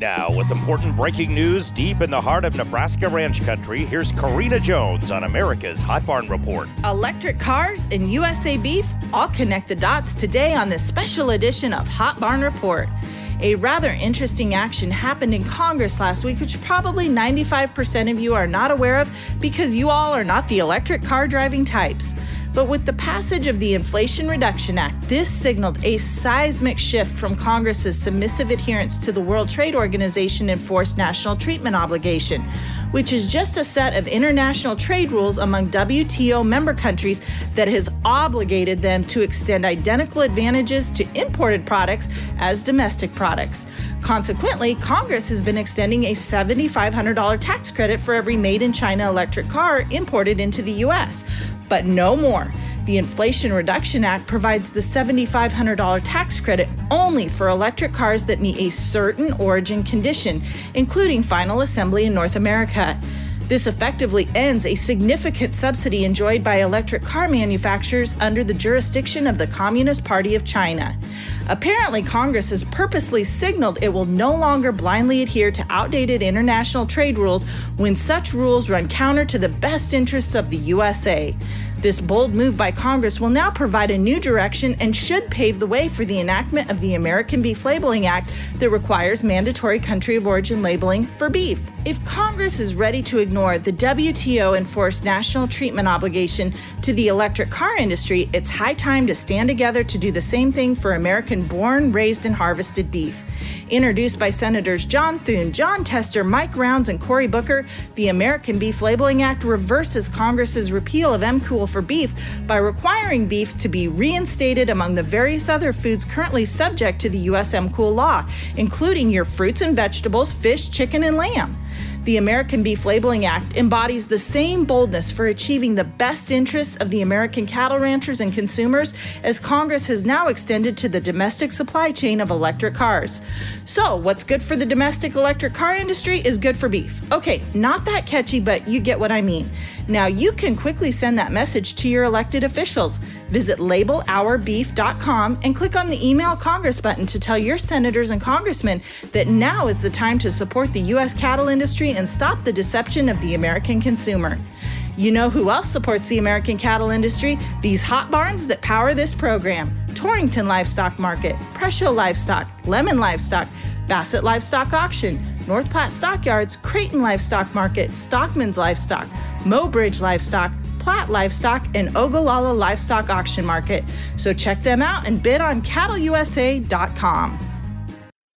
Now, with important breaking news deep in the heart of Nebraska ranch country, here's Karina Jones on America's Hot Barn Report. Electric cars and USA beef all connect the dots today on this special edition of Hot Barn Report. A rather interesting action happened in Congress last week, which probably 95% of you are not aware of because you all are not the electric car driving types. But with the passage of the Inflation Reduction Act, this signaled a seismic shift from Congress's submissive adherence to the World Trade Organization enforced national treatment obligation, which is just a set of international trade rules among WTO member countries that has obligated them to extend identical advantages to imported products as domestic products. Consequently, Congress has been extending a $7,500 tax credit for every made in China electric car imported into the U.S. But no more. The Inflation Reduction Act provides the $7,500 tax credit only for electric cars that meet a certain origin condition, including final assembly in North America. This effectively ends a significant subsidy enjoyed by electric car manufacturers under the jurisdiction of the Communist Party of China. Apparently, Congress has purposely signaled it will no longer blindly adhere to outdated international trade rules when such rules run counter to the best interests of the USA. This bold move by Congress will now provide a new direction and should pave the way for the enactment of the American Beef Labeling Act that requires mandatory country of origin labeling for beef. If Congress is ready to ignore the WTO enforced national treatment obligation to the electric car industry, it's high time to stand together to do the same thing for American born, raised, and harvested beef. Introduced by Senators John Thune, Jon Tester, Mike Rounds, and Cory Booker, the American Beef Labeling Act reverses Congress's repeal of MCOOL for beef by requiring beef to be reinstated among the various other foods currently subject to the U.S. MCOOL law, including your fruits and vegetables, fish, chicken, and lamb. The American Beef Labeling Act embodies the same boldness for achieving the best interests of the American cattle ranchers and consumers as Congress has now extended to the domestic supply chain of electric cars. So, what's good for the domestic electric car industry is good for beef. Okay, not that catchy, but you get what I mean. Now, you can quickly send that message to your elected officials. Visit labelOurBeef.com and click on the Email Congress button to tell your senators and congressmen that now is the time to support the U.S. cattle industry and stop the deception of the American consumer. You know who else supports the American cattle industry? These hot barns that power this program Torrington Livestock Market, Presho Livestock, Lemmon Livestock, Bassett Livestock Auction, North Platte Stockyards, Creighton Livestock Market, Stockman's Livestock, Mobridge Livestock, Platt Livestock, and Ogallala Livestock Auction Market. So check them out and bid on cattleusa.com.